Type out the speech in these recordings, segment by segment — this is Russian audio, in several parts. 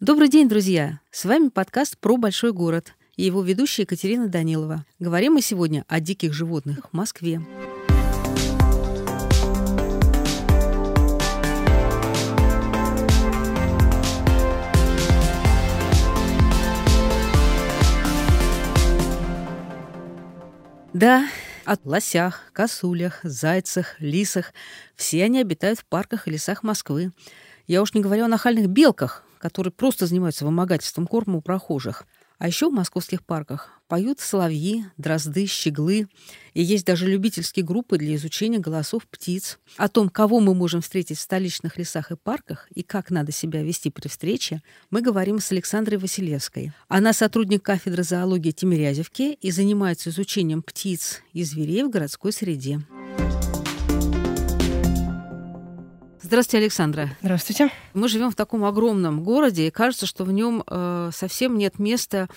Добрый день, друзья! С вами подкаст про большой город и его ведущая Екатерина Данилова. Говорим мы сегодня о диких животных в Москве. Да, от лосях, косулях, зайцах, лисах. Все они обитают в парках и лесах Москвы. Я уж не говорю о нахальных белках, которые просто занимаются вымогательством корма у прохожих. А еще в московских парках поют соловьи, дрозды, щеглы. И есть даже любительские группы для изучения голосов птиц. О том, кого мы можем встретить в столичных лесах и парках и как надо себя вести при встрече, мы говорим с Александрой Василевской. Она сотрудник кафедры зоологии Тимирязевки и занимается изучением птиц и зверей в городской среде. Здравствуйте, Александра. Здравствуйте. Мы живем в таком огромном городе, и кажется, что в нем э, совсем нет места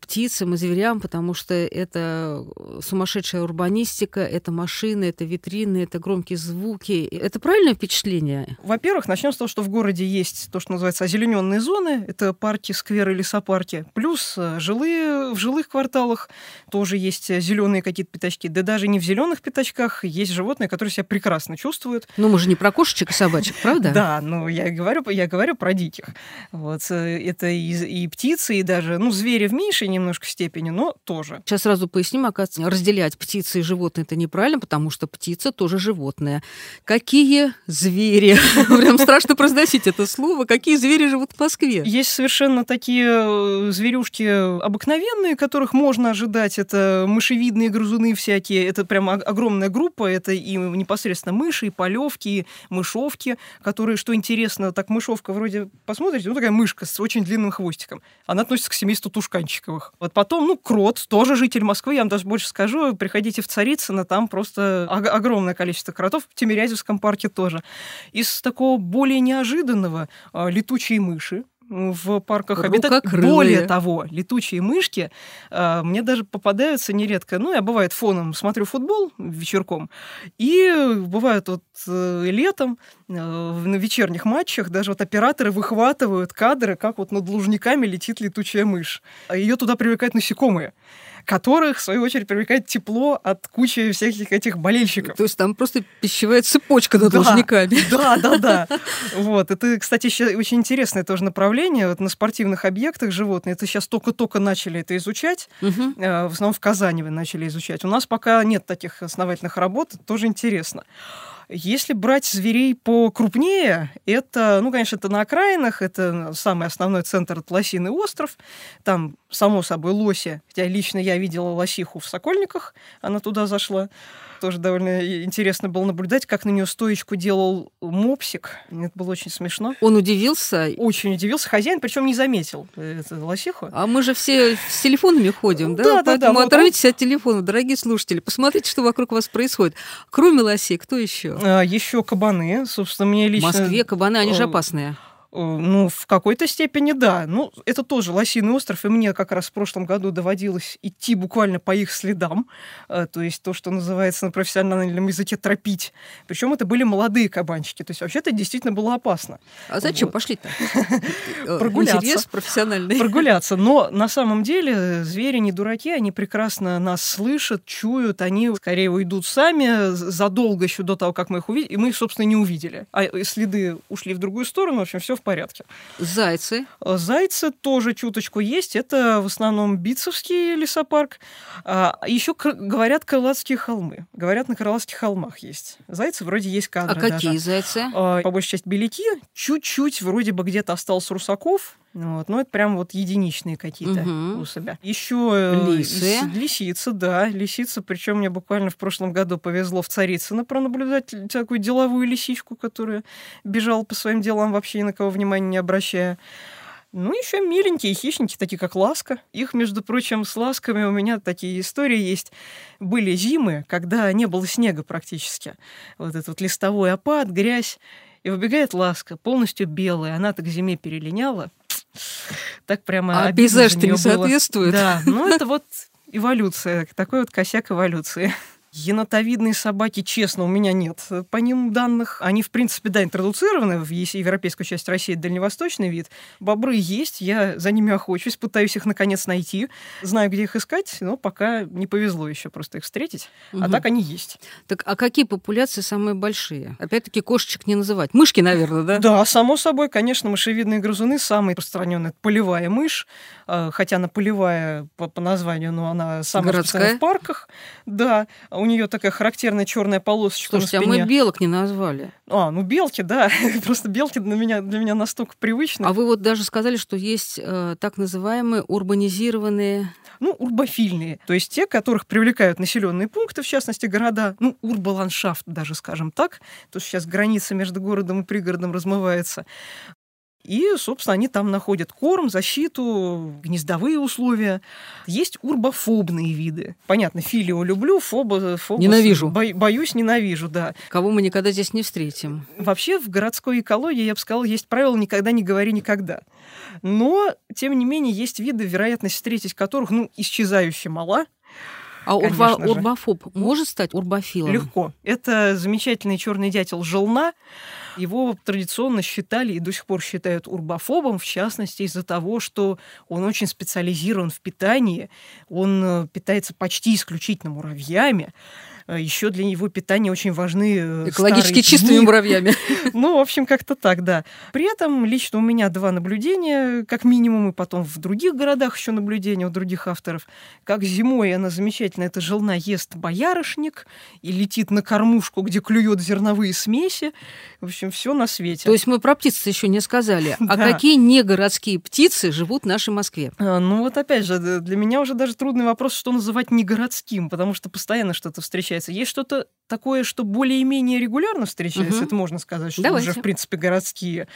птицам и зверям, потому что это сумасшедшая урбанистика, это машины, это витрины, это громкие звуки. Это правильное впечатление? Во-первых, начнем с того, что в городе есть то, что называется озелененные зоны. Это парки, скверы, лесопарки. Плюс э, жилые, в жилых кварталах тоже есть зеленые какие-то пятачки. Да даже не в зеленых пятачках есть животные, которые себя прекрасно чувствуют. Ну, мы же не про кошечек и собачек, правда? Да, ну я говорю, я говорю про диких. Вот э, это и, и птицы, и даже, ну, звери в меньшей немножко степени, но тоже. Сейчас сразу поясним, оказывается, разделять птицы и животные это неправильно, потому что птица тоже животное. Какие звери? Прям страшно произносить это слово. Какие звери живут в Москве? Есть совершенно такие э, зверюшки обыкновенные, которых можно ожидать. Это мышевидные грызуны всякие. Это прям огромная группа. Это и непосредственно мыши, и полевки, и мышовки, которые, что интересно, так мышовка вроде посмотрите, ну такая мышка с очень длинным хвостиком. Она относится к семейству тушканчиков Банщиковых. Вот потом, ну, Крот, тоже житель Москвы, я вам даже больше скажу, приходите в Царицыно, там просто огромное количество кротов, в Тимирязевском парке тоже. Из такого более неожиданного а, летучие мыши, в парках обитают. Более того, летучие мышки э, мне даже попадаются нередко. Ну, я бывает фоном смотрю футбол вечерком, и бывает вот э, летом э, на вечерних матчах даже вот операторы выхватывают кадры, как вот над лужниками летит летучая мышь. Ее туда привлекают насекомые которых, в свою очередь, привлекает тепло от кучи всяких этих болельщиков. То есть там просто пищевая цепочка над да, должниками. Да, да, да. Вот. Это, кстати, еще очень интересное тоже направление. Вот на спортивных объектах животные. Это сейчас только-только начали это изучать. Угу. В основном в Казани вы начали изучать. У нас пока нет таких основательных работ. Тоже интересно. Если брать зверей покрупнее, это, ну, конечно, это на окраинах, это самый основной центр, это Лосиный остров. Там, само собой, лоси. Хотя лично я видела лосиху в Сокольниках, она туда зашла. Тоже довольно интересно было наблюдать, как на нее стоечку делал мопсик. Это было очень смешно. Он удивился? Очень удивился. Хозяин, причем не заметил эту лосиху. А мы же все с телефонами ходим, да? Да, Поэтому да, да. оторвитесь от телефона, дорогие слушатели. Посмотрите, что вокруг вас происходит. Кроме лосей, кто еще? А, еще кабаны. Собственно, мне лично... В Москве кабаны, они же опасные. Э, ну, в какой-то степени да. Ну, это тоже Лосиный остров, и мне как раз в прошлом году доводилось идти буквально по их следам, э, то есть то, что называется на профессиональном языке тропить. Причем это были молодые кабанчики, то есть вообще это действительно было опасно. А зачем вот. пошли-то? Прогуляться. Интерес профессиональный. Прогуляться. Но на самом деле звери не дураки, они прекрасно нас слышат, чуют, они скорее уйдут сами задолго еще до того, как мы их увидели, и мы их, собственно, не увидели. А следы ушли в другую сторону, в общем, все в порядке. Зайцы? Э, зайцы тоже чуточку есть. Это в основном Битцевский лесопарк. А еще говорят Крылатские холмы. Говорят, на Крылатских холмах есть. Зайцы вроде есть кадры А какие даже. зайцы? А, по большей части беляки. Чуть-чуть вроде бы где-то остался русаков. Вот, но это прям вот единичные какие-то угу. себя. Еще э, лисы. лисица, да, лисица. Причем мне буквально в прошлом году повезло в Царицыно пронаблюдать такую деловую лисичку, которая бежала по своим делам вообще ни на кого внимания не обращая. Ну, еще миленькие хищники, такие как ласка. Их, между прочим, с ласками у меня такие истории есть. Были зимы, когда не было снега практически. Вот этот вот листовой опад, грязь. И выбегает ласка, полностью белая. Она так к зиме перелиняла. Так прямо А пейзаж-то не было. соответствует. Да, ну это вот эволюция, такой вот косяк эволюции. Енотовидные собаки, честно, у меня нет по ним данных. Они, в принципе, да, интродуцированы в европейскую часть России, дальневосточный вид. Бобры есть, я за ними охочусь, пытаюсь их, наконец, найти. Знаю, где их искать, но пока не повезло еще просто их встретить. Угу. А так они есть. Так, а какие популяции самые большие? Опять-таки, кошечек не называть. Мышки, наверное, да? Да, само собой, конечно, мышевидные грызуны самые распространенные. Полевая мышь, а, хотя она полевая по, по названию, но она самая Городская? в парках. Да, у нее такая характерная черная полосочка Слушайте, на спине. а мы белок не назвали. А, ну белки, да. Просто белки для меня, для меня настолько привычны. А вы вот даже сказали, что есть э, так называемые урбанизированные... Ну, урбофильные. То есть те, которых привлекают населенные пункты, в частности, города. Ну, урбаландшафт даже, скажем так. То есть сейчас граница между городом и пригородом размывается. И, собственно, они там находят корм, защиту, гнездовые условия. Есть урбофобные виды. Понятно, филио люблю, фобо, фобос... Ненавижу. Бо, боюсь, ненавижу, да. Кого мы никогда здесь не встретим. Вообще в городской экологии, я бы сказала, есть правило «никогда не говори никогда». Но, тем не менее, есть виды, вероятность встретить которых, ну, исчезающе мала. А урба, урбофоб может стать урбофилом? Легко. Это замечательный черный дятел желна. Его традиционно считали и до сих пор считают урбофобом, в частности, из-за того, что он очень специализирован в питании, он э, питается почти исключительно муравьями, еще для него питания очень важны э, Экологически чистыми муравьями. Ну, в общем, как-то так, да. При этом лично у меня два наблюдения, как минимум, и потом в других городах еще наблюдения у других авторов. Как зимой она замечательно, эта желна ест боярышник и летит на кормушку, где клюет зерновые смеси. В общем, все на свете. То есть мы про птиц еще не сказали. А какие негородские птицы живут в нашей Москве? А, ну вот опять же, для меня уже даже трудный вопрос, что называть негородским, потому что постоянно что-то встречается встречается. Есть что-то такое, что более-менее регулярно встречается, угу. это можно сказать, что Давайте. уже, в принципе, городские.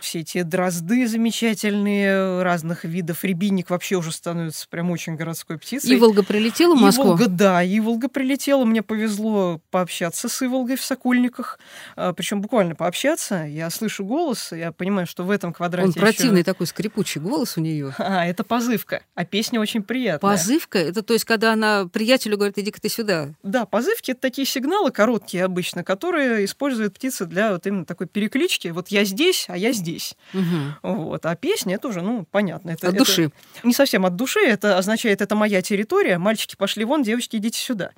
Все эти дрозды замечательные, разных видов. Рябинник вообще уже становится прям очень городской птицей. Иволга прилетела в Москву? Иволга, да, Иволга прилетела. Мне повезло пообщаться с Иволгой в Сокольниках. А, Причем буквально пообщаться. Я слышу голос, я понимаю, что в этом квадрате Он противный такой скрипучий голос у нее. А, это позывка. А песня очень приятная. Позывка? Это то есть, когда она приятелю говорит, иди-ка ты сюда. Да, позывки — это такие сигналы, сигналы короткие обычно, которые используют птицы для вот именно такой переклички. Вот я здесь, а я здесь. Угу. Вот. А песня это уже, ну, понятно. Это, от это души. Не совсем от души. Это означает, это моя территория. Мальчики пошли вон, девочки, идите сюда.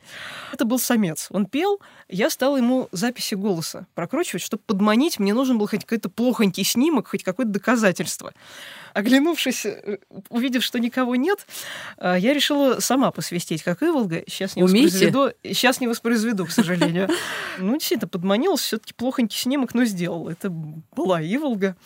Это был самец. Он пел, я стала ему записи голоса прокручивать, чтобы подманить. Мне нужен был хоть какой-то плохонький снимок, хоть какое-то доказательство. Оглянувшись, э, увидев, что никого нет, э, я решила сама посвистеть, как Иволга. Сейчас не Умеете? воспроизведу. Сейчас не воспроизведу, к сожалению. Ну, действительно, подманился, все-таки плохонький снимок, но сделал. Это была Иволга.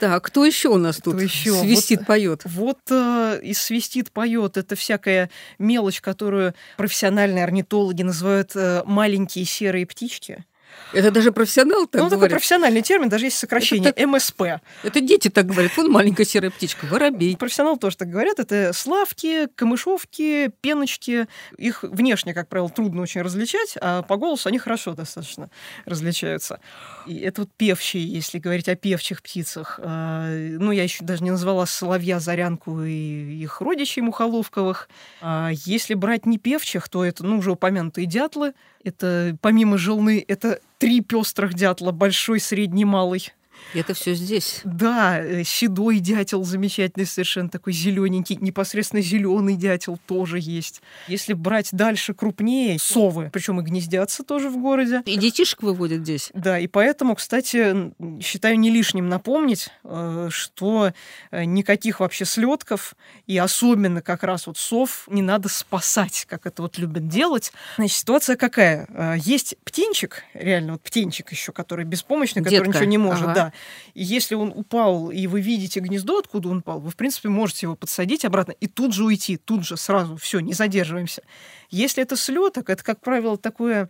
Так, кто еще у нас тут еще? свистит, вот, поет? Вот э, и свистит, поет. Это всякая мелочь, которую профессиональные орнитологи называют э, маленькие серые птички. Это даже профессионал так Ну, говорит. такой профессиональный термин, даже есть сокращение это так, МСП. Это дети так говорят. Вон маленькая серая птичка, воробей. Профессионалы тоже так говорят. Это славки, камышовки, пеночки. Их внешне, как правило, трудно очень различать, а по голосу они хорошо достаточно различаются. И это вот певчие, если говорить о певчих птицах. А, ну, я еще даже не назвала соловья, зарянку и их родичей мухоловковых. А если брать не певчих, то это, ну, уже упомянутые дятлы. Это, помимо желны, это три пестрых дятла, большой, средний, малый. И это все здесь. Да, э, седой дятел замечательный, совершенно такой зелененький, непосредственно зеленый дятел тоже есть. Если брать дальше крупнее, совы, причем и гнездятся тоже в городе. И детишек выводят здесь. Да, и поэтому, кстати, считаю не лишним напомнить, э, что э, никаких вообще слетков, и особенно как раз вот сов не надо спасать, как это вот любят делать. Значит, ситуация какая? Есть птенчик, реально вот птенчик еще, который беспомощный, Детка. который ничего не может, ага. да. И если он упал, и вы видите гнездо, откуда он упал, вы, в принципе, можете его подсадить обратно и тут же уйти, тут же, сразу, все, не задерживаемся. Если это слеток, это, как правило, такое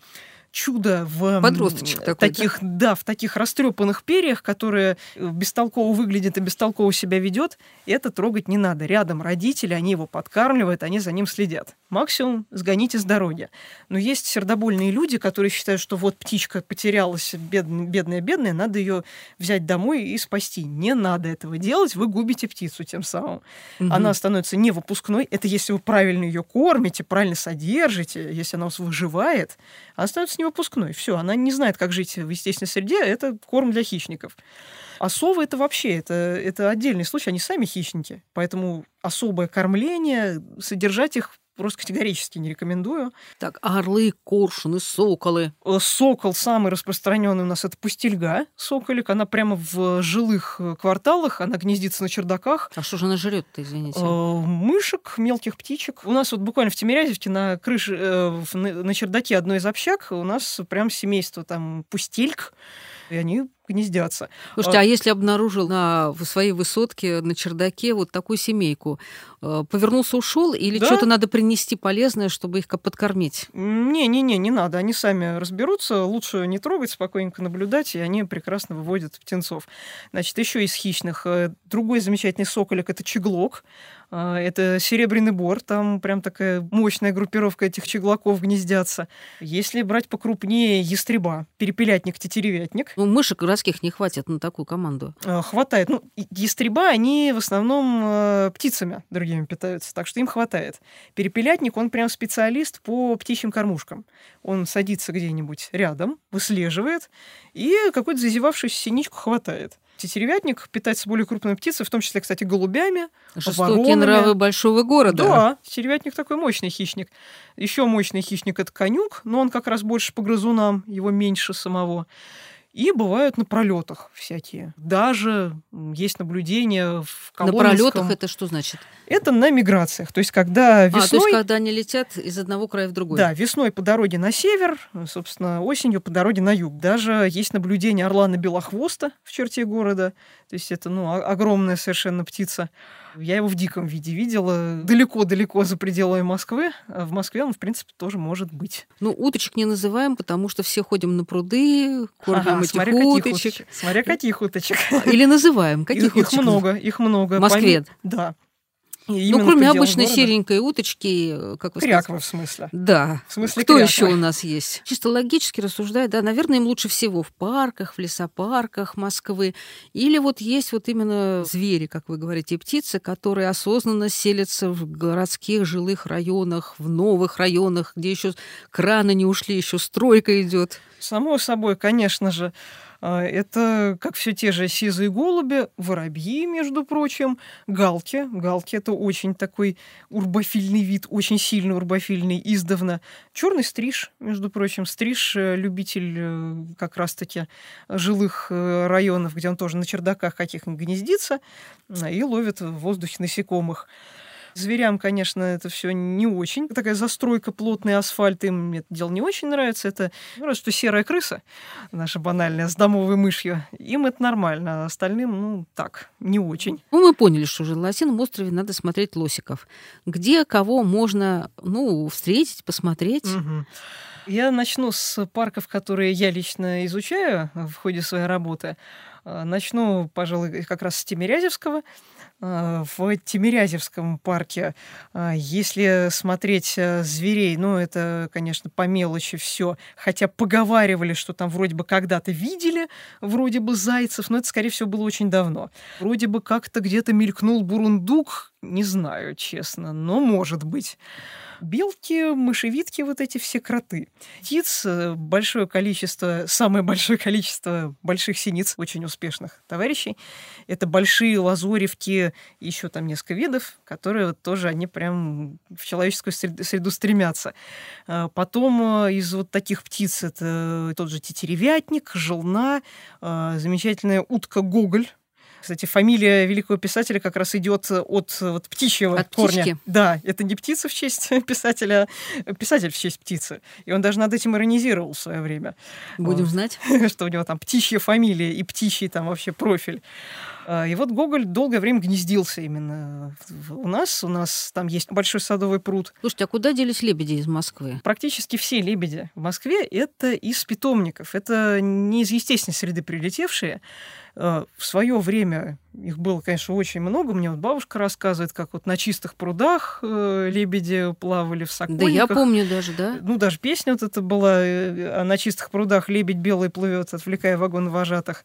чудо в Подросточек таких, да? в таких растрепанных перьях, которые э, бестолково выглядит и бестолково себя ведет, это трогать не надо. Рядом родители, они его подкармливают, они за ним следят. Максимум сгоните с дороги. Но есть сердобольные люди, которые считают, что вот птичка потерялась, бедная, бедная, надо ее взять домой и спасти. Не надо этого делать, вы губите птицу тем самым. Угу. Она становится невыпускной. Это если вы правильно ее кормите, правильно содержите, если она у вас выживает, она становится невыпускной. Все, она не знает, как жить в естественной среде, это корм для хищников. А совы это вообще, это, это отдельный случай, они сами хищники. Поэтому особое кормление, содержать их просто категорически не рекомендую. Так, орлы, коршуны, соколы. Э, сокол самый распространенный у нас это пустельга, соколик. Она прямо в жилых э, кварталах, она гнездится на чердаках. А что же она жрет-то, извините? Э, мышек, мелких птичек. У нас вот буквально в Тимирязевке на крыше, на чердаке одной из общак у нас прям семейство там пустельк и они гнездятся. Слушайте, а, а если обнаружил на своей высотке, на чердаке вот такую семейку, э, повернулся, ушел, или да? что-то надо принести полезное, чтобы их подкормить? Не-не-не, не надо. Они сами разберутся. Лучше не трогать, спокойненько наблюдать, и они прекрасно выводят птенцов. Значит, еще из хищных. Э, другой замечательный соколик — это чеглок. А, это Серебряный Бор, там прям такая мощная группировка этих чеглаков гнездятся. Если брать покрупнее ястреба, перепелятник, тетеревятник. Ну, мышек городских не хватит на такую команду. А, хватает. Ну, ястреба, они в основном э, птицами другими питаются, так что им хватает. Перепелятник, он прям специалист по птичьим кормушкам. Он садится где-нибудь рядом, выслеживает, и какую-то зазевавшуюся синичку хватает. Тетеревятник питается более крупной птицей, в том числе, кстати, голубями, Жестокие воронами. нравы большого города. Да, тетеревятник такой мощный хищник. Еще мощный хищник — это конюк, но он как раз больше по грызунам, его меньше самого. И бывают на пролетах всякие. Даже есть наблюдения в Коломенском. На пролетах это что значит? Это на миграциях. То есть, когда весной... А, то есть, когда они летят из одного края в другой. Да, весной по дороге на север, собственно, осенью по дороге на юг. Даже есть наблюдение орлана белохвоста в черте города. То есть, это, ну, огромная совершенно птица. Я его в диком виде видела далеко-далеко за пределами Москвы. А в Москве он, в принципе, тоже может быть. Ну, уточек не называем, потому что все ходим на пруды, кормим ага, этих смотря уточек. Каких уточек. Смотря каких уточек. Или называем. Каких их, уточек? Их много, их много. В Москве? Пойми... Да. Ну, кроме обычной города. серенькой уточки, как вы Кряква, в смысле. Да. В смысле Кто еще у нас есть? Чисто логически рассуждая, да, наверное, им лучше всего в парках, в лесопарках Москвы. Или вот есть вот именно звери, как вы говорите, птицы, которые осознанно селятся в городских жилых районах, в новых районах, где еще краны не ушли, еще стройка идет. Само собой, конечно же. А, это, как все те же сизые голуби, воробьи, между прочим, галки. Галки — это очень такой урбофильный вид, очень сильно урбофильный издавна. Черный стриж, между прочим. Стриж — любитель э, как раз-таки жилых э, районов, где он тоже на чердаках каких-нибудь гнездится и ловит в воздухе насекомых. Зверям, конечно, это все не очень. Такая застройка, плотный асфальт, им это дело не очень нравится. Это ну, раз что серая крыса, наша банальная, с домовой мышью. Им это нормально, а остальным, ну, так, не очень. Ну, мы поняли, что же на Лосином острове надо смотреть лосиков. Где кого можно, ну, встретить, посмотреть. Угу. Я начну с парков, которые я лично изучаю в ходе своей работы. А, начну, пожалуй, как раз с Тимирязевского. А, в Тимирязевском парке, а, если смотреть э, зверей, ну, это, конечно, по мелочи все. Хотя поговаривали, что там вроде бы когда-то видели, вроде бы зайцев, но это, скорее всего, было очень давно. Вроде бы как-то где-то мелькнул бурундук, не знаю, честно, но может быть белки, мышевидки, вот эти все кроты. Птиц э, большое количество, самое большое количество больших синиц, очень успешных товарищей. Это большие лазоревки, еще там несколько видов, которые тоже они прям в человеческую среду стремятся. А потом э, из вот таких птиц это тот же тетеревятник, желна, э, замечательная утка гоголь, Кстати, фамилия великого писателя как раз идет от вот, птичьего от корня. Птички. Да, это не птица в честь писателя, писатель в честь птицы. И он даже над этим иронизировал в свое время. Будем вот. знать. Что у него там птичья фамилия и птичий там вообще профиль. А, и вот Гоголь долгое время гнездился именно у нас. У нас там есть большой садовый пруд. Слушайте, а куда делись лебеди из Москвы? Практически все лебеди в Москве — это из питомников. Это не из естественной среды прилетевшие. А, в свое время их было, конечно, очень много. Мне вот бабушка рассказывает, как вот на чистых прудах э, лебеди плавали в сокольниках. Да я помню даже, да. Ну, даже песня вот эта была э, «А на чистых прудах лебедь белый плывет, отвлекая вагон вожатых».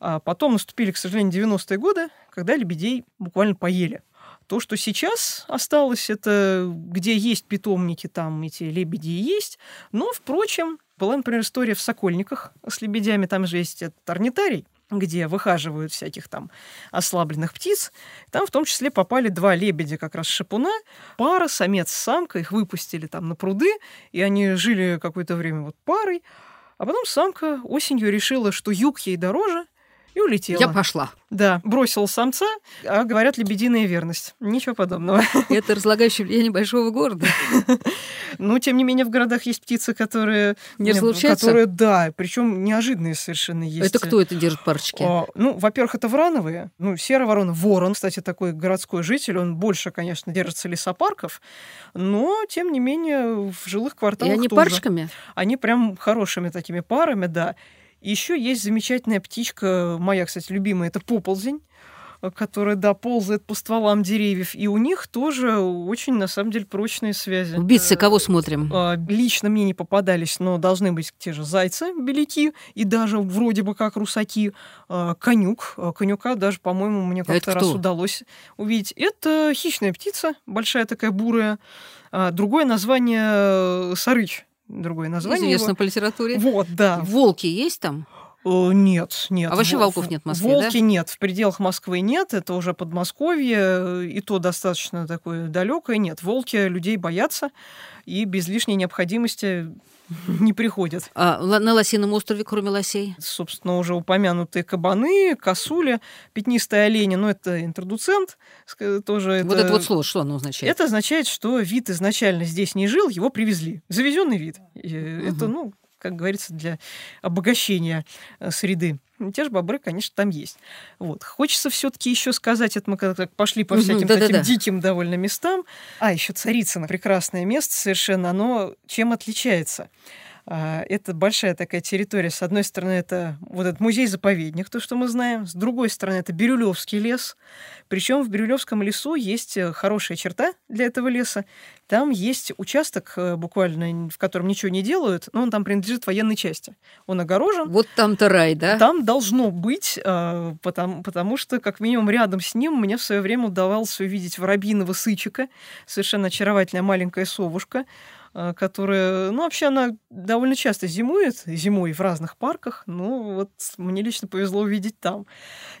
А потом наступили, к сожалению, 90-е годы, когда лебедей буквально поели. То, что сейчас осталось, это где есть питомники, там эти лебеди есть. Но, впрочем, была, например, история в Сокольниках с лебедями. Там же есть этот орнитарий, где выхаживают всяких там ослабленных птиц. Там в том числе попали два лебедя как раз шипуна, пара, самец, самка, их выпустили там на пруды, и они жили какое-то время вот парой. А потом самка осенью решила, что юг ей дороже, и улетела. Я пошла. Да, бросил самца, а говорят, лебединая верность. Ничего подобного. Это разлагающее влияние большого города. Ну, тем не менее, в городах есть птицы, которые... Не разлучаются? Которые, да, причем неожиданные совершенно есть. Это кто это держит парочки? А, ну, во-первых, это врановые. Ну, серая ворона, ворон, кстати, такой городской житель, он больше, конечно, держится лесопарков, но, тем не менее, в жилых кварталах И они парочками? Они прям хорошими такими парами, да. Еще есть замечательная птичка, моя, кстати, любимая, это поползень которая, да, ползает по стволам деревьев. И у них тоже очень, на самом деле, прочные связи. Убийцы кого смотрим? А, лично мне не попадались, но должны быть те же зайцы, беляки, и даже вроде бы как русаки. А, конюк. А, конюка даже, по-моему, мне как-то раз удалось увидеть. Это хищная птица, большая такая бурая. Другое название э, сарыч другое название. Известно его. по литературе. Вот, да. Волки есть там? Э, нет, нет. А вообще волков нет в Москве, Волки да? нет, в пределах Москвы нет, это уже Подмосковье, э, и то достаточно такое далекое. Нет, волки людей боятся, и без лишней необходимости не приходят. А на Лосином острове, кроме лосей? Собственно, уже упомянутые кабаны, косули, пятнистые олени, но ну, это интродуцент. Тоже вот это, это вот слово, что оно означает? Это означает, что вид изначально здесь не жил, его привезли. Завезенный вид. Угу. Это, ну, как говорится, для обогащения э, среды. Те же бобры, конечно, там есть. Вот. Хочется все-таки еще сказать, это мы как пошли по всяким да, таким да, да. диким довольно местам. А, еще Царицыно, прекрасное место совершенно, оно чем отличается? А, это большая такая территория. С одной стороны, это вот этот музей-заповедник, то, что мы знаем. С другой стороны, это Бирюлевский лес. Причем в Бирюлевском лесу есть э, хорошая черта для этого леса. Там есть участок э, буквально, в котором ничего не делают, но он там принадлежит военной части. Он огорожен. Вот там-то рай, да? Там должно быть, э, потому, потому что, как минимум, рядом с ним мне в свое время удавалось увидеть воробьиного сычика, совершенно очаровательная маленькая совушка. А, которая, ну, вообще она довольно часто зимует, зимой в разных парках, ну, вот мне лично повезло увидеть там.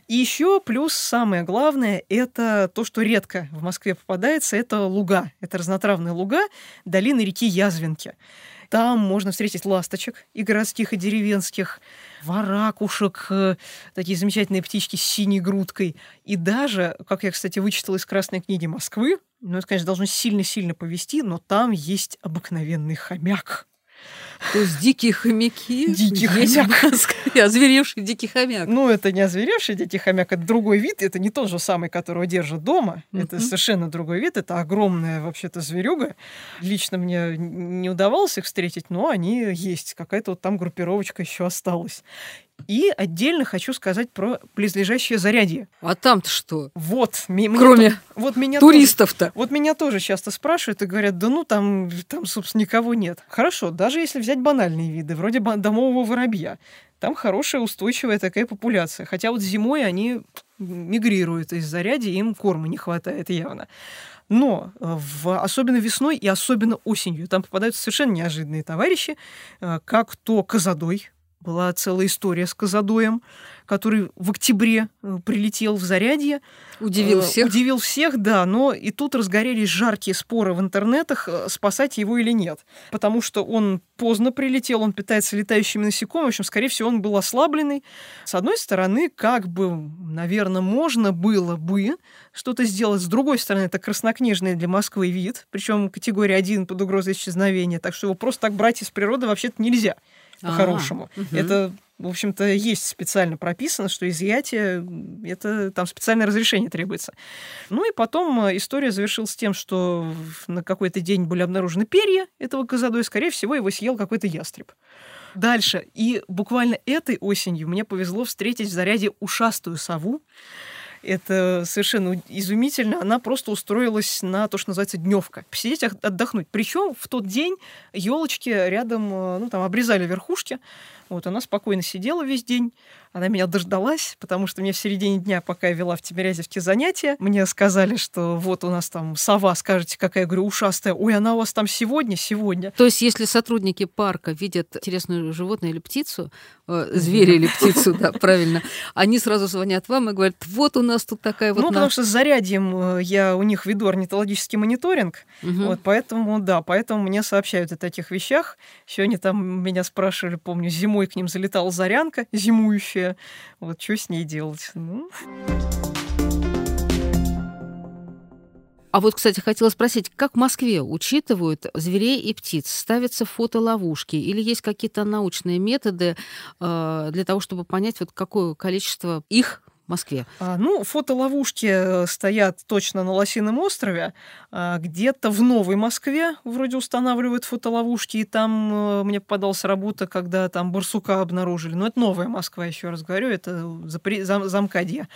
И еще плюс самое главное, это то, что редко в Москве попадается, это луга, это разнотравные луга долины реки Язвинки. Там можно встретить ласточек и городских, и деревенских, варакушек, э, такие замечательные птички с синей грудкой. И даже, как я, кстати, вычитала из Красной книги Москвы, ну, это, конечно, должно сильно-сильно повести, но там есть обыкновенный хомяк. То есть дикие хомяки дикий хомяк. озверевший дикий хомяк. Ну, это не озверевший дикий хомяк, это другой вид, это не тот же самый, которого держат дома, это совершенно другой вид, это огромная вообще-то зверюга. Лично мне не удавалось их встретить, но они есть, какая-то вот там группировочка еще осталась. И отдельно хочу сказать про близлежащее зарядье. А там-то что? Вот. Кроме то, вот меня туристов-то. вот меня тоже часто спрашивают и говорят, да ну там, там, собственно, никого нет. Хорошо, даже если взять банальные виды, вроде домового воробья, там хорошая устойчивая такая популяция. Хотя вот зимой они мигрируют из зарядья, им корма не хватает явно. Но э, в, особенно весной и особенно осенью там попадаются совершенно неожиданные товарищи, э, как то козадой, была целая история с Казадоем, который в октябре э, прилетел в Зарядье. Удивил Э, всех. Удивил всех, да, но и тут разгорелись жаркие споры в интернетах, э, спасать его или нет. Потому что он поздно прилетел, он питается летающими насекомыми, в общем, скорее всего, он был ослабленный. С одной стороны, как бы, наверное, можно было бы что-то сделать. С другой стороны, это краснокнижный для Москвы вид, причем категория 1 под угрозой исчезновения, так что его просто так брать из природы вообще-то нельзя по-хорошему. мгм. Это, в общем-то, есть специально прописано, что изъятие, это там специальное разрешение требуется. Ну и потом э, история завершилась тем, что на какой-то день были обнаружены перья этого козадоя, скорее всего, его съел какой-то ястреб. Дальше. И буквально этой осенью мне повезло встретить в заряде ушастую сову. Это совершенно изумительно. Она просто устроилась на то, что называется дневка. Посидеть, ох- отдохнуть. Причем в тот день елочки рядом, э, ну, там, обрезали верхушки. Вот, она спокойно сидела весь день. Она меня дождалась, потому что мне в середине дня, пока я вела в Тимирязевке занятия, мне сказали, что вот у нас там сова, скажете, какая, я говорю, ушастая. Ой, она у вас там сегодня? Сегодня. То есть, если сотрудники парка видят интересное животное или птицу, э, зверя или птицу, да, правильно, они сразу звонят вам и говорят, вот у нас тут такая вот... ну, потому что с зарядьем э, я у них веду орнитологический мониторинг. Вот, поэтому, да, поэтому мне сообщают о таких вещах. Еще они там меня спрашивали, помню, зимой к ним залетала зарянка зимующая. Вот что с ней делать? Ну, А вот, кстати, хотела спросить, как в Москве учитывают зверей и птиц? Ставятся фотоловушки или есть какие-то научные методы э, для того, чтобы понять, вот какое количество их Москве? а, ну, фотоловушки э, стоят точно на Лосином острове. А, где-то в Новой Москве вроде устанавливают фотоловушки, и там э, мне попадалась работа, когда там барсука обнаружили. Но это Новая Москва, еще раз говорю, это запре- зам- замкадье.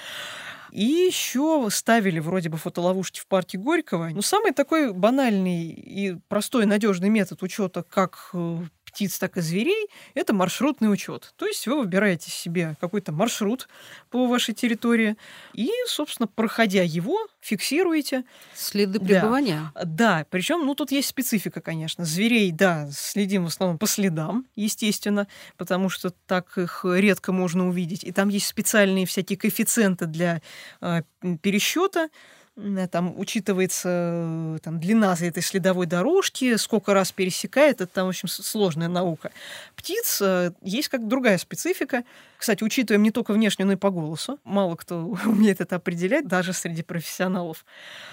И еще ставили вроде бы фотоловушки в парке Горького. Ну, самый такой банальный и простой надежный метод учета как э, птиц, так и зверей, это маршрутный учет. То есть вы выбираете себе какой-то маршрут по вашей территории и, собственно, проходя его, фиксируете. Следы Да. пребывания? Да, причем, ну, тут есть специфика, конечно. Зверей, да, следим в основном по следам, естественно, потому что так их редко можно увидеть. И там есть специальные всякие коэффициенты для э, пересчета. Там учитывается э, там, длина этой следовой дорожки, сколько раз пересекает, это там, в общем, сложная наука. Птиц э, есть как другая специфика. Кстати, учитываем не только внешнюю, но и по голосу. Мало кто умеет это определять, даже среди профессионалов.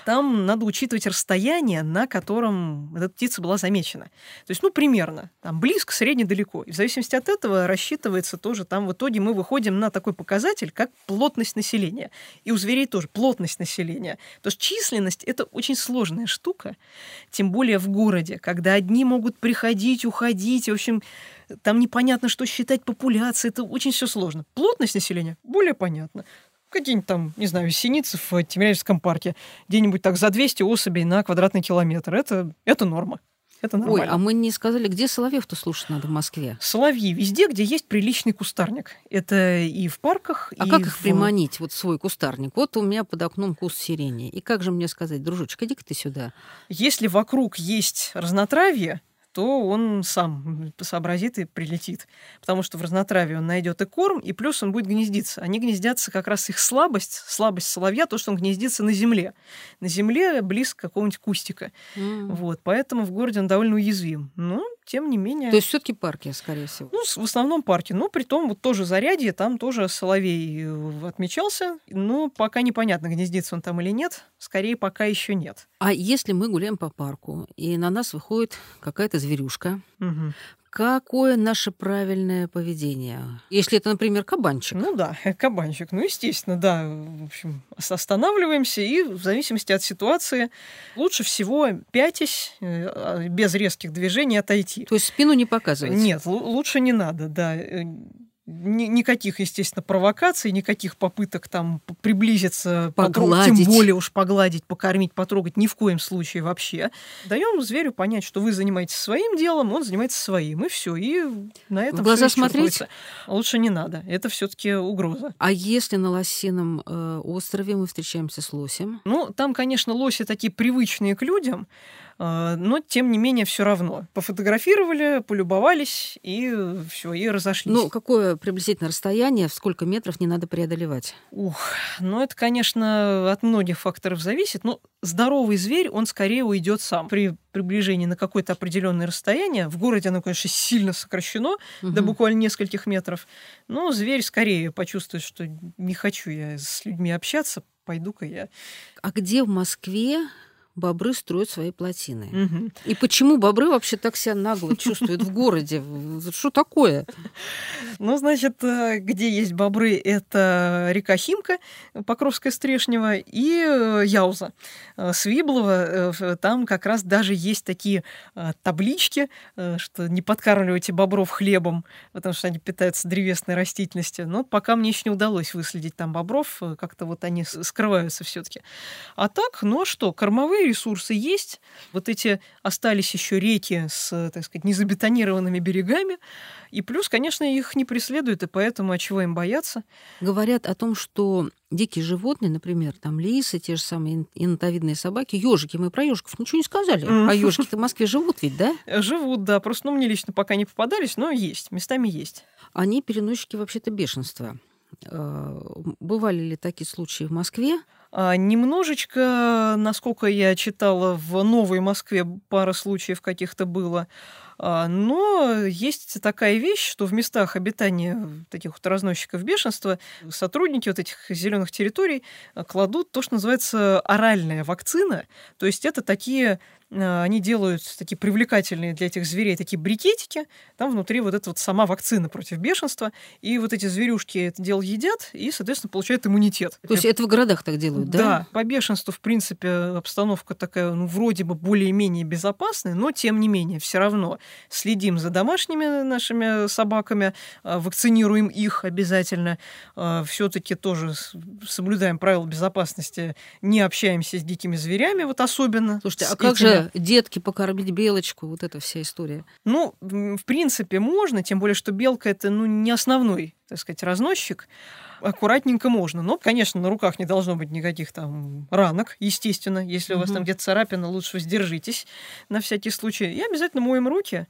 Там надо учитывать расстояние, на котором эта птица была замечена. То есть, ну, примерно, там близко, средне, далеко. И в зависимости от этого рассчитывается тоже, там в итоге мы выходим на такой показатель, как плотность населения. И у зверей тоже плотность населения. То есть численность — это очень сложная штука, тем более в городе, когда одни могут приходить, уходить, в общем, там непонятно, что считать популяцией, это очень все сложно. Плотность населения более понятно. Какие-нибудь там, не знаю, синицы в Тимирязевском парке, где-нибудь так за 200 особей на квадратный километр. Это, это норма. Это Ой, нормально. а мы не сказали, где соловьев-то слушать надо в Москве? Соловьи везде, где есть приличный кустарник. Это и в парках, А и как их в- приманить, вот свой кустарник? Вот у меня под окном куст сирени. И как же мне сказать, дружочек, иди-ка ты сюда. Если вокруг есть разнотравье, то он сам сообразит и прилетит. Потому что в разнотравье он найдет и корм, и плюс он будет гнездиться. Они гнездятся как раз их слабость, слабость соловья, то, что он гнездится на земле. На земле близко какого-нибудь кустика. М. Вот, поэтому в городе он довольно уязвим. Но, тем не менее... То есть все-таки парки, скорее всего. Ну, в основном парки. Но при том вот тоже зарядье, там тоже соловей э, отмечался. Но пока непонятно, гнездится он там или нет. Скорее, пока еще нет. А если мы гуляем по парку, и на нас выходит какая-то зверюшка, Мгм. Какое наше правильное поведение? Если это, например, кабанчик. Ну да, кабанчик. Ну, естественно, да. В общем, ос- останавливаемся и в зависимости от ситуации лучше всего пятясь, э, а, без резких движений отойти. То есть спину не показывать. Нет, лу- лучше не надо, да. Ни- никаких, естественно, провокаций, никаких попыток там приблизиться, Погладить. тем более уж погладить, покормить, потрогать, ни в коем случае вообще. Даем зверю понять, что вы занимаетесь своим делом, он занимается своим, и все. И на этом В глаза смотреть? Лучше не надо. Это все-таки угроза. А если на Лосином э, острове мы встречаемся с лосем? Ну, там, конечно, лоси такие привычные к людям. А, но, тем не менее, все равно. Пофотографировали, полюбовались, и все, и разошлись. Ну, какое приблизительно расстояние, в сколько метров не надо преодолевать? Ух, ну это, конечно, от многих факторов зависит. Но здоровый зверь, он скорее уйдет сам. При приближении на какое-то определенное расстояние, в городе оно, конечно, сильно сокращено угу. до буквально нескольких метров, но зверь скорее почувствует, что не хочу я с людьми общаться, пойду-ка я. А где в Москве бобры строят свои плотины. Угу. И почему бобры вообще так себя нагло чувствуют в городе? Что такое? Ну, значит, э, где есть бобры, это река Химка, Покровская Стрешнева и э, Яуза. Э, Свиблова, там как раз даже есть такие таблички, что не подкармливайте бобров хлебом, потому что они питаются древесной растительностью. Но пока мне еще не удалось выследить там бобров, как-то вот они скрываются все-таки. А так, ну а что, кормовые ресурсы есть. Вот эти остались еще реки с, так сказать, незабетонированными берегами. И плюс, конечно, их не преследуют, и поэтому, а чего им бояться? Говорят о том, что дикие животные, например, там лисы, те же самые инотовидные собаки, ежики, мы про ежиков ничего не сказали. А ежики-то в Москве живут ведь, да? Живут, да. Просто ну, мне лично пока не попадались, но есть, местами есть. Они переносчики вообще-то бешенства. А, бывали ли такие случаи в Москве? А, немножечко, насколько я читала, в Новой Москве пара случаев каких-то было. А, но есть такая вещь, что в местах обитания таких вот разносчиков бешенства сотрудники вот этих зеленых территорий кладут то, что называется оральная вакцина. То есть это такие а, они делают такие привлекательные для этих зверей такие брикетики, там внутри вот эта вот сама вакцина против бешенства, и вот эти зверюшки это дело едят, и, соответственно, получают иммунитет. То есть это в городах так делают, да? Да, по бешенству, в принципе, обстановка такая, ну, вроде бы более-менее безопасная, но, тем не менее, все равно следим за домашними нашими собаками, а, вакцинируем их обязательно, а, все-таки тоже соблюдаем правила безопасности, не общаемся с дикими зверями, вот особенно. Слушайте, а как же детки покормить белочку, вот эта вся история. Ну, в принципе, можно, тем более, что белка это ну, не основной, так сказать, разносчик. Аккуратненько можно. Но, конечно, на руках не должно быть никаких там ранок, естественно. Если угу. у вас там где-то царапина, лучше воздержитесь на всякий случай. И обязательно моем руки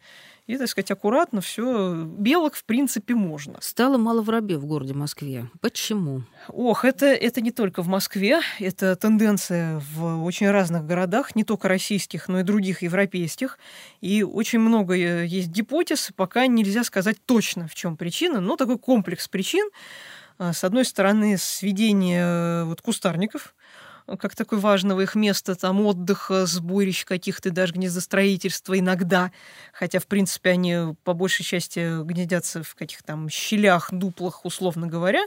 и, так сказать, аккуратно все. Белок, в принципе, можно. Стало мало воробьев в городе Москве. Почему? Ох, это, это не только в Москве, это тенденция в очень разных городах, не только российских, но и других европейских. И очень много э, есть гипотез, пока нельзя сказать точно, в чем причина, но такой комплекс причин. А, с одной стороны, сведение э, вот, кустарников, как такое важного их места, там, отдыха, сборищ каких-то, даже гнездостроительства иногда. Хотя, в принципе, они по большей части гнездятся в каких-то там щелях, дуплах, условно говоря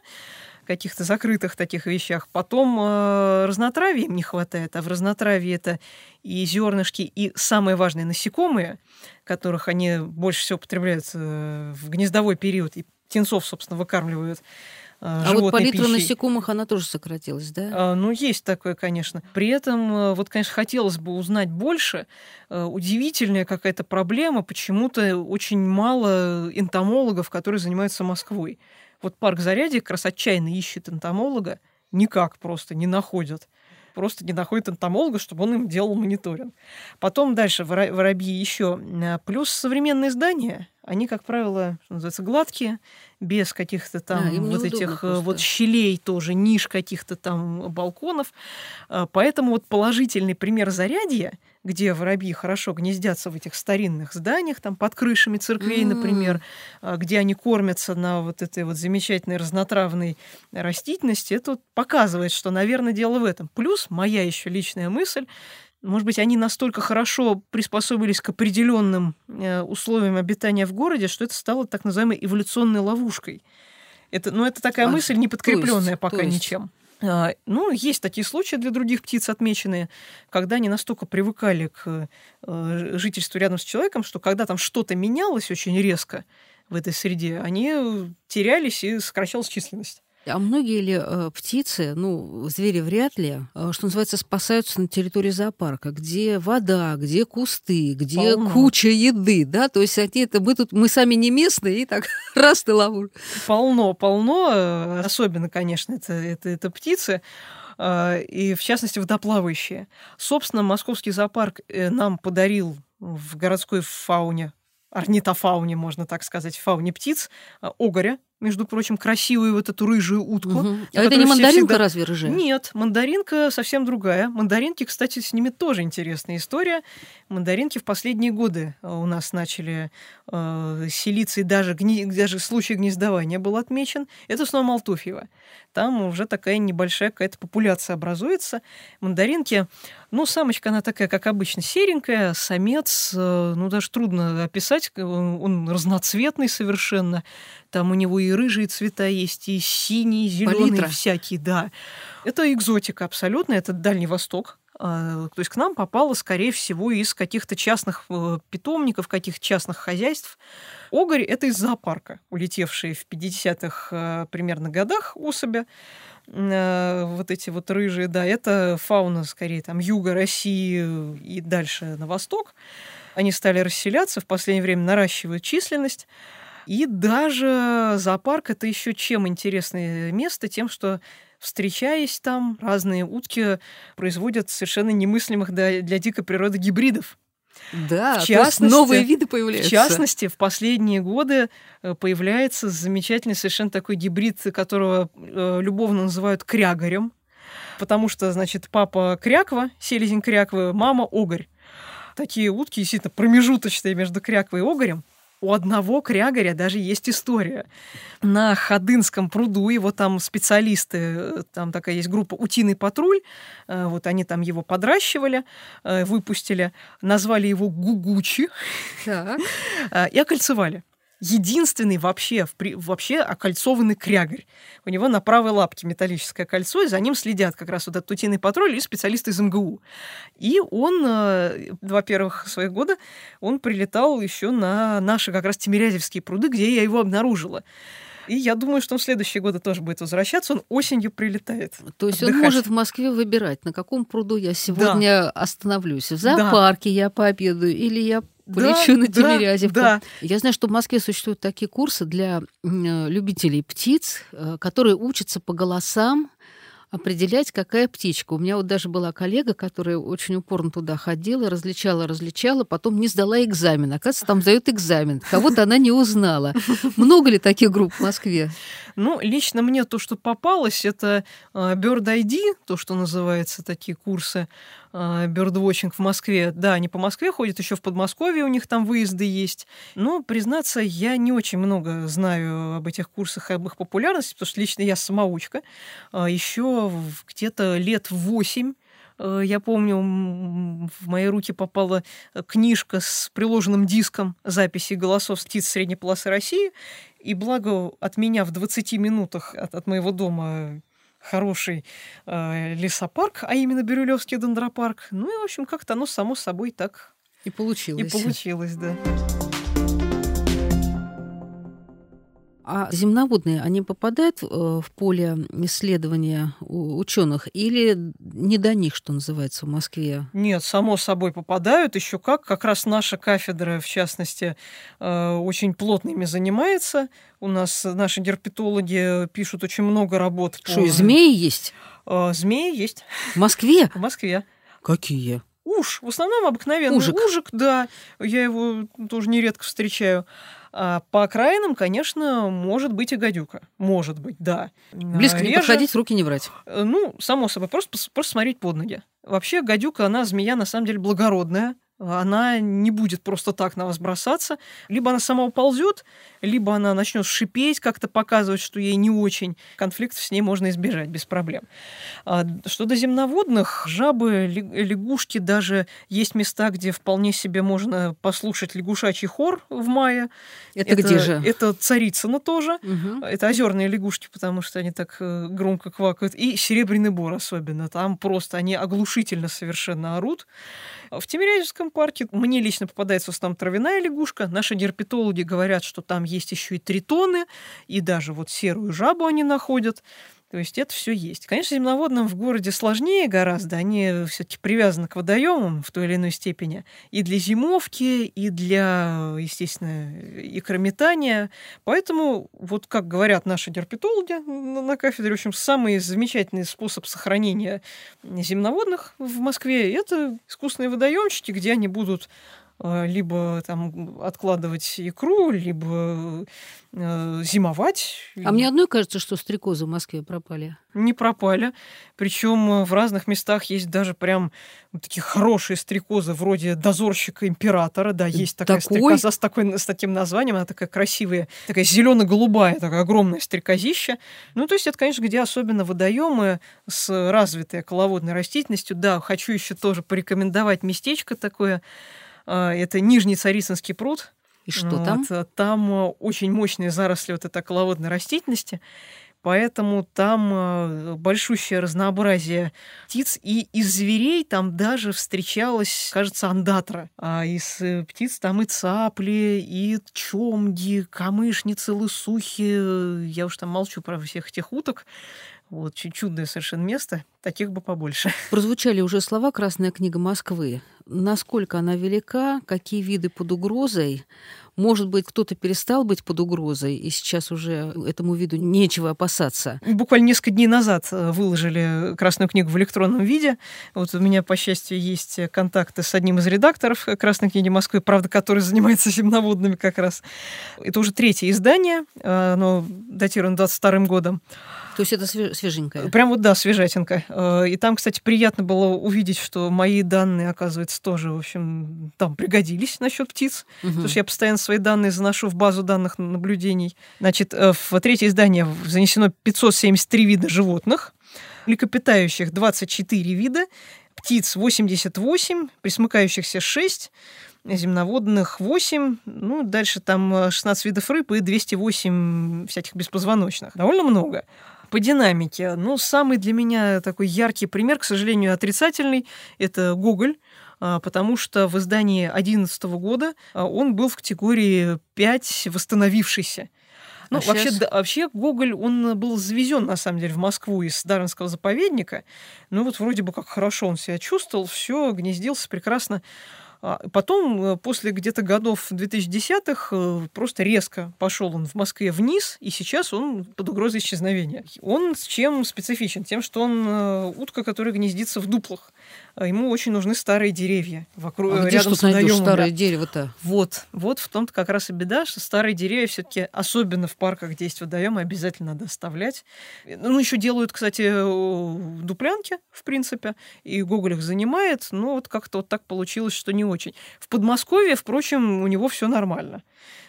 каких-то закрытых таких вещах. Потом э, разнотравия им не хватает, а в разнотравии это и зернышки, и самые важные насекомые, которых они больше всего потребляют э, в гнездовой период, и птенцов, собственно, выкармливают. А, а вот палитра насекомых, она тоже сократилась, да? А, ну, есть такое, конечно. При этом, э, вот, конечно, хотелось бы узнать больше. Э, удивительная какая-то проблема. Почему-то очень мало энтомологов, которые занимаются Москвой. Вот парк Зарядье как раз отчаянно ищет энтомолога, никак просто не находят просто не находит энтомолога, чтобы он им делал мониторинг. Потом дальше воробьи еще. Э, плюс современные здания, они, как правило, что называется, гладкие, без каких-то там да, вот этих э, просто. вот щелей тоже, ниш каких-то там балконов. Э, поэтому вот положительный пример зарядья, где воробьи хорошо гнездятся в этих старинных зданиях, там под крышами церквей, mm. например, где они кормятся на вот этой вот замечательной разнотравной растительности, это показывает, что, наверное, дело в этом. Плюс моя еще личная мысль, может быть, они настолько хорошо приспособились к определенным э, условиям обитания в городе, что это стало так называемой эволюционной ловушкой. Это, ну, это такая а, мысль, не подкрепленная пока есть. ничем. А, ну, есть такие случаи для других птиц отмеченные, когда они настолько привыкали к э, жительству рядом с человеком, что когда там что-то менялось очень резко в этой среде, они терялись и сокращалась численность. А многие ли э, птицы, ну, звери вряд ли, э, что называется, спасаются на территории зоопарка, где вода, где кусты, где Полно. куча еды, да? То есть они это мы тут, мы сами не местные, и так раз ты ловушка. Полно, полно. Э, особенно, конечно, это, это, это птицы. а, и в частности водоплавающие. Собственно, московский зоопарк э, нам подарил в городской фауне орнитофауне, можно так сказать, фауне птиц, огоря, между прочим, красивую вот эту рыжую утку. Угу. А это не мандаринка всегда... разве рыжая? Нет, мандаринка совсем другая. Мандаринки, кстати, с ними тоже интересная история. Мандаринки в последние годы э, у нас начали э, селиться, и даже, гни... даже случай гнездования был отмечен. Это снова Малтуфьево. Там уже такая небольшая какая-то популяция образуется. Мандаринки, ну, самочка, она такая, как обычно, серенькая, самец, э, ну, даже трудно описать, он разноцветный совершенно. Там у него и рыжие цвета есть, и синие, зеленые, всякие, да. Это экзотика абсолютно, это Дальний Восток. А, то есть к нам попало, скорее всего, из каких-то частных э, питомников, каких-то частных хозяйств. Огарь – это из зоопарка, улетевшие в 50-х э, примерно годах особи. Э, вот эти вот рыжие, да, это фауна, скорее, там, юга России и дальше на восток. Они стали расселяться, в последнее время наращивают численность. И даже зоопарк это еще чем интересное место, тем, что встречаясь там, разные утки производят совершенно немыслимых для, для дикой природы гибридов. Да, в частности, новые виды появляются. В частности, в последние годы э, появляется замечательный совершенно такой гибрид, которого э, любовно называют крягарем, потому что, значит, папа кряква, селезень кряквы, мама огарь. Такие утки действительно промежуточные между кряквой и огарем у одного крягаря даже есть история. На Ходынском пруду его там специалисты, там такая есть группа «Утиный патруль», э, вот они там его подращивали, э, выпустили, назвали его Гугучи так. Э, и окольцевали единственный вообще, вообще окольцованный крягарь. У него на правой лапке металлическое кольцо, и за ним следят как раз вот этот утиный патруль и специалисты из МГУ. И он, э, два первых своих года, он прилетал еще на наши как раз Тимирязевские пруды, где я его обнаружила. И я думаю, что он в следующие годы тоже будет возвращаться. Он осенью прилетает. То есть отдыхать. он может в Москве выбирать, на каком пруду я сегодня да. остановлюсь. В зоопарке да. я пообедаю или я полечу да, на Тимирязевку. Да, да. Я знаю, что в Москве существуют такие курсы для любителей птиц, э, которые учатся по голосам определять, какая птичка. У меня вот даже была коллега, которая очень упорно туда ходила, различала, различала, потом не сдала экзамен. Оказывается, там сдают экзамен. Кого-то она не узнала. Много ли таких групп в Москве? Ну, лично мне то, что попалось, это э, Bird ID, то, что называется такие курсы бёрдвотчинг в Москве. Да, они по Москве ходят, еще в Подмосковье у них там выезды есть. Но, признаться, я не очень много знаю об этих курсах, об их популярности, потому что лично я самоучка. А, еще где-то лет восемь э, я помню, в мои руки попала книжка с приложенным диском записи голосов птиц средней полосы России. И благо от меня в 20 минутах от, от моего дома хороший э, лесопарк, а именно Бирюлевский дендропарк. Ну и, в общем, как-то оно само собой так и получилось. И получилось, да. А земноводные, они попадают э, в поле исследования ученых или не до них, что называется, в Москве? Нет, само собой попадают. Еще как. Как раз наша кафедра, в частности, э, очень плотными занимается. У нас наши герпетологи пишут очень много работ. Что, по... змеи есть? Э, змеи есть. В Москве? В Москве. Какие? Уж, в основном обыкновенный ужик. ужик, да. Я его тоже нередко встречаю. А по окраинам, конечно, может быть и гадюка. Может быть, да. Близко Реже... не подходить, руки не брать. Э, ну, само собой, просто, просто смотреть под ноги. Вообще гадюка, она змея на самом деле благородная она не будет просто так на вас бросаться. Либо она сама уползет, либо она начнет шипеть, как-то показывать, что ей не очень. Конфликтов с ней можно избежать без проблем. А что до земноводных, жабы, лягушки, даже есть места, где вполне себе можно послушать лягушачий хор в мае. Это, это где же? Это Царицыно тоже. Угу. Это озерные лягушки, потому что они так э, громко квакают. И серебряный бор особенно. Там просто они оглушительно совершенно орут. В Тимирязевском парке мне лично попадается в основном травяная лягушка. Наши герпетологи говорят, что там есть еще и тритоны, и даже вот серую жабу они находят. То есть это все есть. Конечно, земноводным в городе сложнее гораздо. Они все-таки привязаны к водоемам в той или иной степени. И для зимовки, и для, естественно, икрометания. Поэтому, вот как говорят наши дерпетологи на кафедре, в общем, самый замечательный способ сохранения земноводных в Москве – это искусственные водоемчики, где они будут либо там откладывать икру, либо э, зимовать. А мне одной кажется, что стрекозы в Москве пропали. Не пропали. Причем в разных местах есть даже прям такие хорошие стрекозы, вроде дозорщика императора. Да, есть такая Такой? стрекоза с, такой, с таким названием. Она такая красивая, такая зелено-голубая, такая огромная стрекозища. Ну, то есть это, конечно, где особенно водоемы с развитой околоводной растительностью. Да, хочу еще тоже порекомендовать местечко такое а, это Нижний Царицынский пруд. И что вот, там? А, там а, очень мощные заросли вот этой околоводной растительности. Поэтому там большущее разнообразие птиц. И из зверей там даже встречалась, кажется, андатра. А из э, птиц там и цапли, и чомги, камышницы, лысухи. Я уж там молчу про всех этих уток. Вот, чудное совершенно место. Таких бы побольше. Прозвучали уже слова «Красная книга Москвы». Насколько она велика, какие виды под угрозой? Может быть, кто-то перестал быть под угрозой, и сейчас уже этому виду нечего опасаться. Буквально несколько дней назад э, выложили Красную книгу в электронном виде. Вот у меня, по счастью, есть контакты с одним из редакторов Красной книги Москвы, правда, который занимается земноводными как раз. Это уже третье издание, э, оно датировано 22 годом. То есть это свеженькое? Прям вот, да, свежатинка. Э, и там, кстати, приятно было увидеть, что мои данные, оказывается, тоже, в общем, там пригодились насчет птиц. Угу. Потому что я постоянно свои данные заношу в базу данных наблюдений. Значит, э, в третье издание занесено 573 вида животных, млекопитающих 24 вида, птиц 88, присмыкающихся 6, земноводных 8, ну, дальше там 16 видов рыб и 208 всяких беспозвоночных. Довольно много. По динамике, ну, самый для меня такой яркий пример, к сожалению, отрицательный, это Гоголь, а, потому что в издании 2011 года а, он был в категории 5 восстановившийся. Ну, а вообще, да, вообще Гоголь, он был завезен, на самом деле, в Москву из Дарвинского заповедника. Ну, вот вроде бы как хорошо он себя чувствовал, все, гнездился прекрасно. А потом, э, после где-то годов 2010-х, э, просто резко пошел он в Москве вниз, и сейчас он под угрозой исчезновения. Он с чем специфичен? Тем, что он э, утка, которая гнездится в дуплах. А ему очень нужны старые деревья вокруг а где рядом что найдешь старое дерево-то? Вот, вот в том-то как раз и беда, что старые деревья все-таки, особенно в парках, где есть водоемы, обязательно надо оставлять. Ну, еще делают, кстати, дуплянки, в принципе, и Гоголь их занимает, но вот как-то вот так получилось, что не очень. В Подмосковье, впрочем, у него все нормально.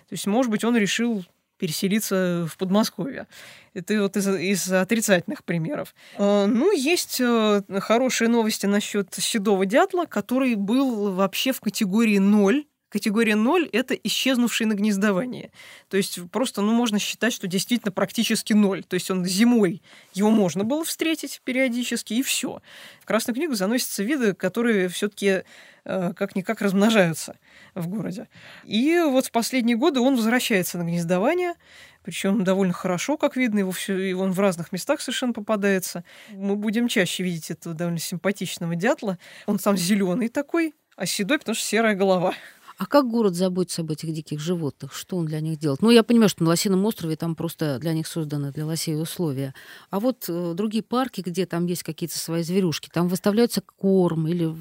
То есть, может быть, он решил переселиться в Подмосковье. Это вот из, из отрицательных примеров. А, ну, есть э, хорошие новости насчет седого дятла, который был вообще в категории 0 Категория 0 — это исчезнувший на гнездовании. То есть просто ну, можно считать, что действительно практически ноль. То есть он зимой, его можно было встретить периодически, и все. В Красную книгу заносятся виды, которые все-таки э, как-никак размножаются в городе. И вот в последние годы он возвращается на гнездование, причем довольно хорошо, как видно, его все, и он в разных местах совершенно попадается. Мы будем чаще видеть этого довольно симпатичного дятла. Он сам зеленый такой, а седой, потому что серая голова. А как город заботится об этих диких животных? Что он для них делает? Ну, я понимаю, что на Лосином острове там просто для них созданы для лосей условия. А вот э, другие парки, где там есть какие-то свои зверюшки, там выставляются корм или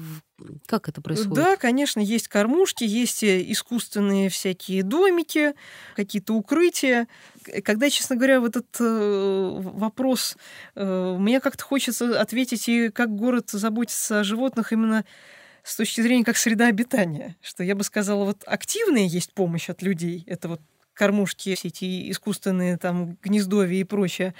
как это происходит? Да, конечно, есть кормушки, есть э, искусственные всякие домики, какие-то укрытия. Когда, честно говоря, в этот э, вопрос э, мне как-то хочется ответить, и как город заботится о животных именно с точки зрения как среда обитания, что я бы сказала, вот активная есть помощь от людей, это вот кормушки, все эти искусственные там гнездовья и прочее.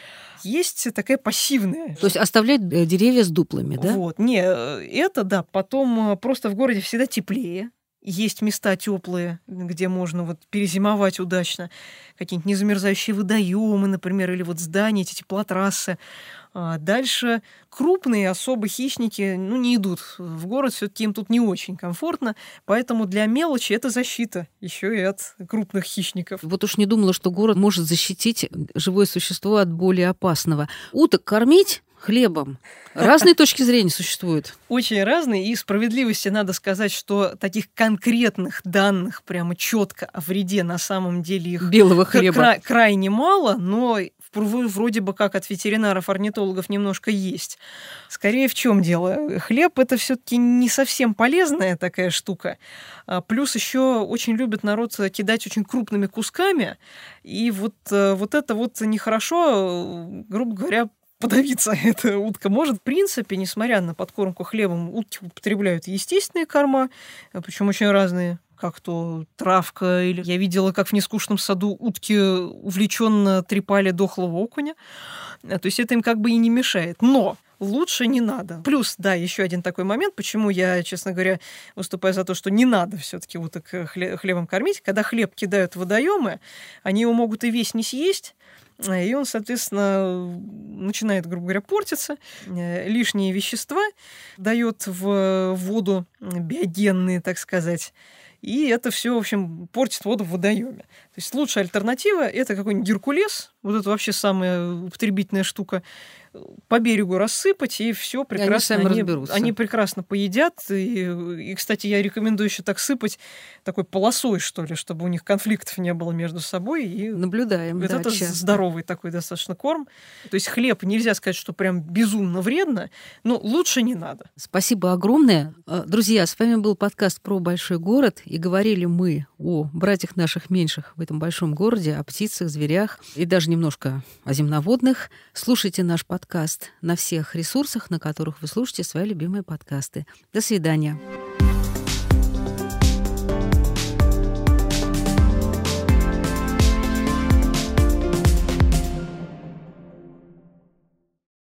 Есть такая пассивная. То есть оставлять э, деревья с дуплами, да? Вот. Не, э, это да. Потом э, просто в городе всегда теплее. Есть места теплые, где можно вот перезимовать удачно. Какие-нибудь незамерзающие водоемы, например, или вот здания, эти теплотрассы. А дальше крупные особо хищники ну, не идут в город, все-таки им тут не очень комфортно, поэтому для мелочи это защита еще и от крупных хищников. Вот уж не думала, что город может защитить живое существо от более опасного. Уток кормить хлебом. Разные точки зрения существуют. Очень разные. И справедливости надо сказать, что таких конкретных данных прямо четко о вреде на самом деле их белого хлеба кра- крайне мало, но вроде бы как от ветеринаров-орнитологов немножко есть. Скорее в чем дело? Хлеб это все-таки не совсем полезная такая штука. А плюс еще очень любит народ кидать очень крупными кусками. И вот, э, вот это вот нехорошо, грубо говоря, подавиться эта утка может. В принципе, несмотря на подкормку хлебом, утки употребляют естественные корма, э, причем очень разные как то травка, или я видела, как в нескучном саду утки увлеченно трепали дохлого окуня. Э, то есть это им как бы и не мешает. Но лучше не надо. Плюс, да, еще один такой момент, почему я, честно говоря, выступаю за то, что не надо все-таки уток э, хлебом кормить. Когда хлеб кидают в водоемы, они его могут и весь не съесть, и он, соответственно, начинает, грубо говоря, портиться. Э, лишние вещества дает в воду биогенные, так сказать. И это все, в общем, портит воду в водоеме. То есть лучшая альтернатива это какой-нибудь геркулес, вот это вообще самая употребительная штука, по берегу рассыпать, и все прекрасно. И они, сами разберутся. они прекрасно поедят. И, и, кстати, я рекомендую еще так сыпать такой полосой, что ли, чтобы у них конфликтов не было между собой. И Наблюдаем. Вот да, это часто. здоровый такой достаточно корм. То есть хлеб нельзя сказать, что прям безумно вредно, но лучше не надо. Спасибо огромное. Э, друзья, с вами был подкаст про большой город, и говорили мы о братьях наших меньших в этом большом городе, о птицах, зверях и даже немножко о земноводных. Слушайте наш подкаст подкаст на всех ресурсах, на которых вы слушаете свои любимые подкасты. До свидания.